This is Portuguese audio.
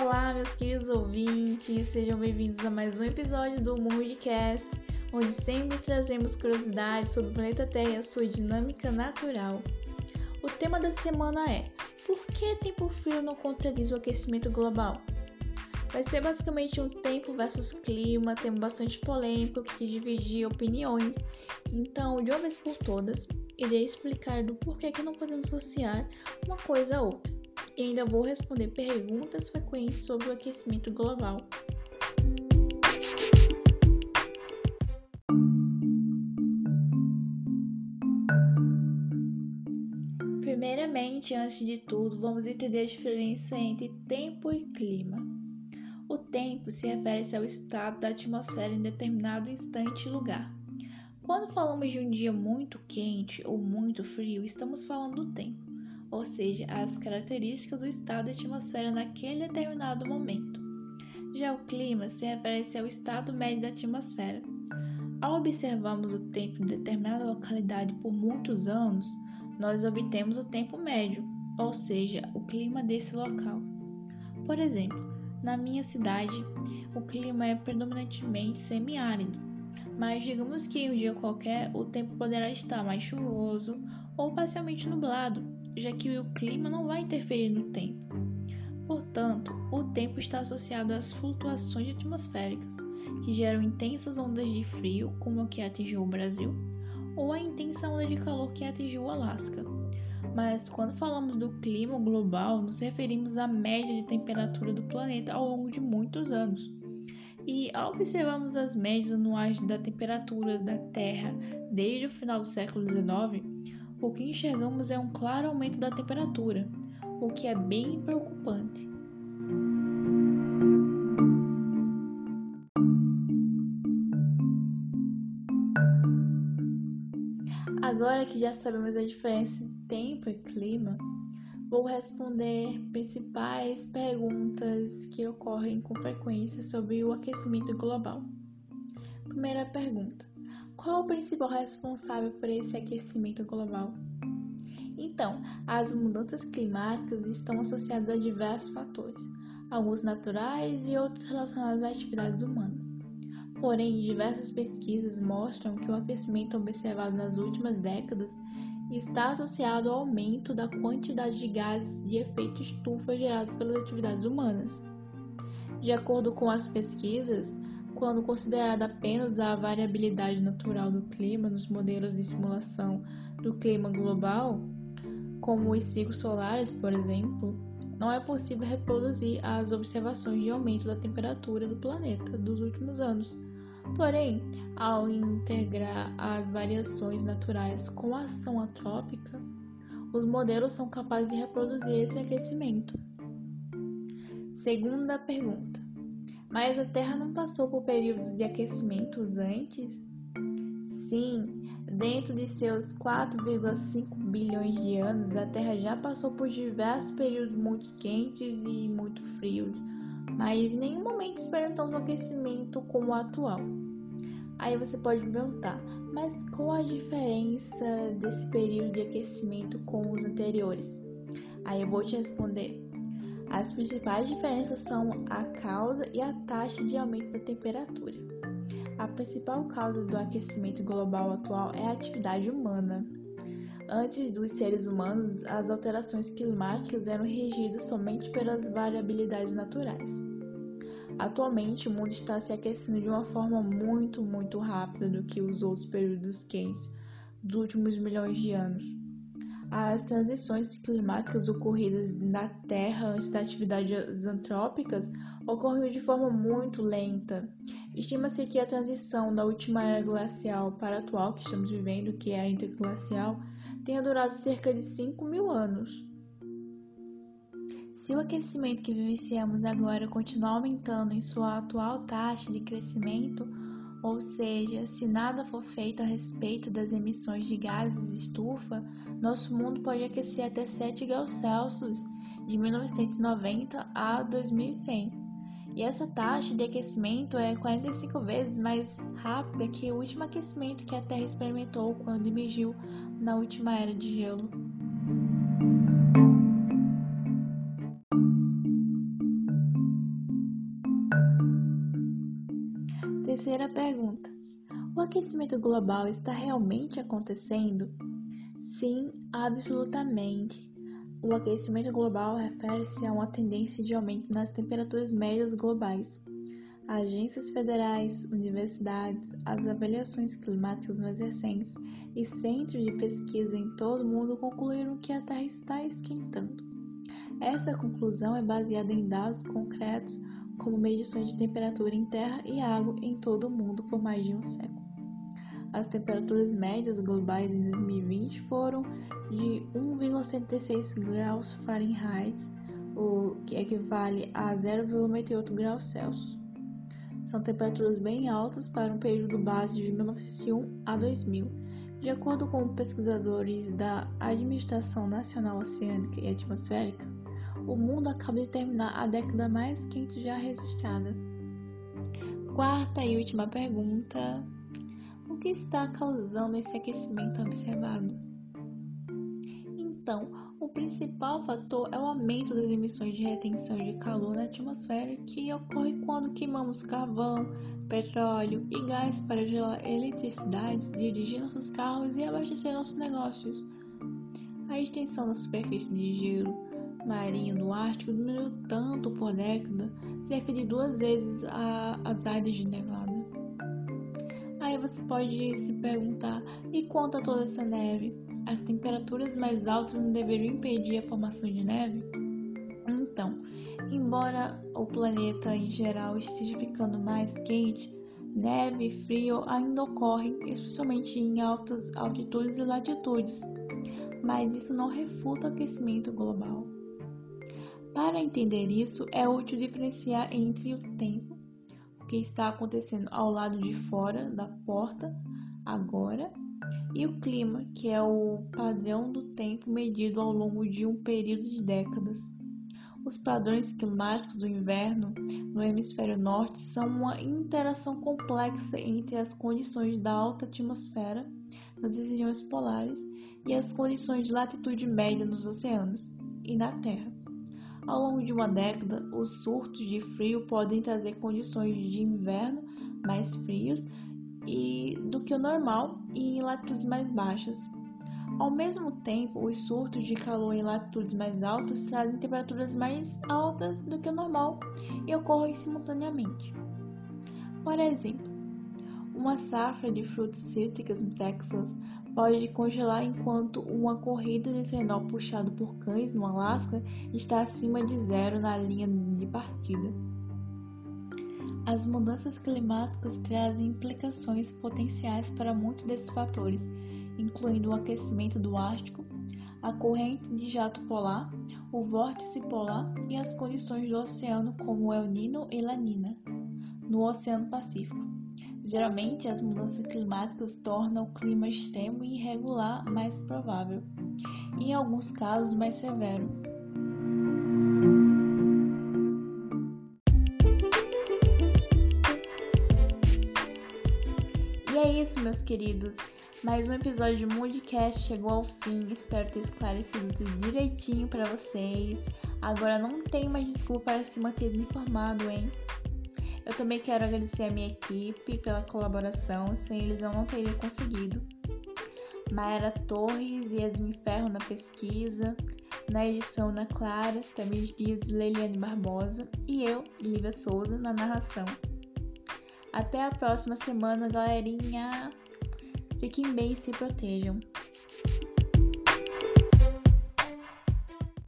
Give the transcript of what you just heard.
Olá, meus queridos ouvintes, sejam bem-vindos a mais um episódio do Moodcast, onde sempre trazemos curiosidades sobre o planeta Terra e a sua dinâmica natural. O tema da semana é: Por que tempo frio não contradiz o aquecimento global? Vai ser basicamente um tempo versus clima, tema bastante polêmico que divide opiniões. Então, de uma vez por todas, irei explicar do porquê que não podemos associar uma coisa a outra e ainda vou responder perguntas frequentes sobre o aquecimento global. Primeiramente, antes de tudo, vamos entender a diferença entre tempo e clima. O tempo se refere ao estado da atmosfera em determinado instante e lugar. Quando falamos de um dia muito quente ou muito frio, estamos falando do tempo ou seja, as características do estado da atmosfera naquele determinado momento. Já o clima se refere ao estado médio da atmosfera. Ao observarmos o tempo em determinada localidade por muitos anos, nós obtemos o tempo médio, ou seja, o clima desse local. Por exemplo, na minha cidade, o clima é predominantemente semiárido, mas digamos que em um dia qualquer o tempo poderá estar mais chuvoso ou parcialmente nublado, já que o clima não vai interferir no tempo. Portanto, o tempo está associado às flutuações atmosféricas, que geram intensas ondas de frio, como a que atingiu o Brasil, ou a intensa onda de calor que atingiu o Alasca. Mas quando falamos do clima global, nos referimos à média de temperatura do planeta ao longo de muitos anos. E ao observarmos as médias anuais da temperatura da Terra desde o final do século XIX, o que enxergamos é um claro aumento da temperatura, o que é bem preocupante. Agora que já sabemos a diferença entre tempo e clima, vou responder principais perguntas que ocorrem com frequência sobre o aquecimento global. Primeira pergunta: qual o principal responsável por esse aquecimento global? Então, as mudanças climáticas estão associadas a diversos fatores, alguns naturais e outros relacionados às atividades humanas. Porém, diversas pesquisas mostram que o aquecimento observado nas últimas décadas está associado ao aumento da quantidade de gases de efeito estufa gerado pelas atividades humanas. De acordo com as pesquisas, quando considerada apenas a variabilidade natural do clima nos modelos de simulação do clima global, como os ciclos solares, por exemplo, não é possível reproduzir as observações de aumento da temperatura do planeta dos últimos anos. Porém, ao integrar as variações naturais com a ação antrópica, os modelos são capazes de reproduzir esse aquecimento. Segunda pergunta: mas a Terra não passou por períodos de aquecimento antes? Sim, dentro de seus 4,5 bilhões de anos, a Terra já passou por diversos períodos muito quentes e muito frios, mas em nenhum momento experimentamos um aquecimento como o atual. Aí você pode me perguntar, mas qual a diferença desse período de aquecimento com os anteriores? Aí eu vou te responder. As principais diferenças são a causa e a taxa de aumento da temperatura. A principal causa do aquecimento global atual é a atividade humana. Antes dos seres humanos, as alterações climáticas eram regidas somente pelas variabilidades naturais. Atualmente, o mundo está se aquecendo de uma forma muito, muito rápida do que os outros períodos quentes dos últimos milhões de anos. As transições climáticas ocorridas na Terra antes das atividades antrópicas ocorreram de forma muito lenta. Estima-se que a transição da última era glacial para a atual que estamos vivendo, que é a interglacial, tenha durado cerca de 5 mil anos. Se o aquecimento que vivenciamos agora continuar aumentando em sua atual taxa de crescimento, ou seja, se nada for feito a respeito das emissões de gases estufa, nosso mundo pode aquecer até 7 graus Celsius de 1990 a 2100. E essa taxa de aquecimento é 45 vezes mais rápida que o último aquecimento que a Terra experimentou quando emergiu na última era de gelo. Terceira pergunta: O aquecimento global está realmente acontecendo? Sim, absolutamente. O aquecimento global refere-se a uma tendência de aumento nas temperaturas médias globais. Agências federais, universidades, as avaliações climáticas mais recentes e centros de pesquisa em todo o mundo concluíram que a Terra está esquentando. Essa conclusão é baseada em dados concretos como medições de temperatura em terra e água em todo o mundo por mais de um século. As temperaturas médias globais em 2020 foram de 1,76 graus Fahrenheit, o que equivale a 0,98 graus Celsius. São temperaturas bem altas para um período base de 1901 a 2000. De acordo com pesquisadores da Administração Nacional Oceânica e Atmosférica, o mundo acaba de terminar a década mais quente já registrada. Quarta e última pergunta: O que está causando esse aquecimento observado? Então, o principal fator é o aumento das emissões de retenção de calor na atmosfera que ocorre quando queimamos carvão, petróleo e gás para gerar eletricidade, dirigir nossos carros e abastecer nossos negócios. A extensão da superfície de gelo marinho do Ártico diminuiu tanto por década, cerca de duas vezes a, as áreas de nevada. Aí você pode se perguntar: e quanto a toda essa neve? As temperaturas mais altas não deveriam impedir a formação de neve? Então, embora o planeta em geral esteja ficando mais quente, neve e frio ainda ocorrem, especialmente em altas altitudes e latitudes, mas isso não refuta o aquecimento global. Para entender isso, é útil diferenciar entre o tempo, o que está acontecendo ao lado de fora da porta agora, e o clima, que é o padrão do tempo medido ao longo de um período de décadas. Os padrões climáticos do inverno no hemisfério norte são uma interação complexa entre as condições da alta atmosfera nas regiões polares e as condições de latitude média nos oceanos e na Terra. Ao longo de uma década, os surtos de frio podem trazer condições de inverno mais frios e, do que o normal e em latitudes mais baixas. Ao mesmo tempo, os surtos de calor em latitudes mais altas trazem temperaturas mais altas do que o normal e ocorrem simultaneamente. Por exemplo, uma safra de frutas cítricas no Texas pode congelar enquanto uma corrida de trenó puxado por cães no Alasca está acima de zero na linha de partida. As mudanças climáticas trazem implicações potenciais para muitos desses fatores, incluindo o aquecimento do Ártico, a corrente de jato polar, o vórtice polar e as condições do oceano como El Nino e La Nina, no Oceano Pacífico. Geralmente, as mudanças climáticas tornam o clima extremo e irregular mais provável, e em alguns casos mais severo. E é isso, meus queridos. Mais um episódio de Moodcast chegou ao fim. Espero ter esclarecido tudo direitinho para vocês. Agora não tem mais desculpa para se manter informado, hein? Eu também quero agradecer a minha equipe pela colaboração, sem eles eu não teria conseguido. Maera Torres e Yasmin Ferro na pesquisa, na edição na Clara, Tamir Dias e Leiliane Barbosa e eu, Lívia Souza, na narração. Até a próxima semana, galerinha! Fiquem bem e se protejam.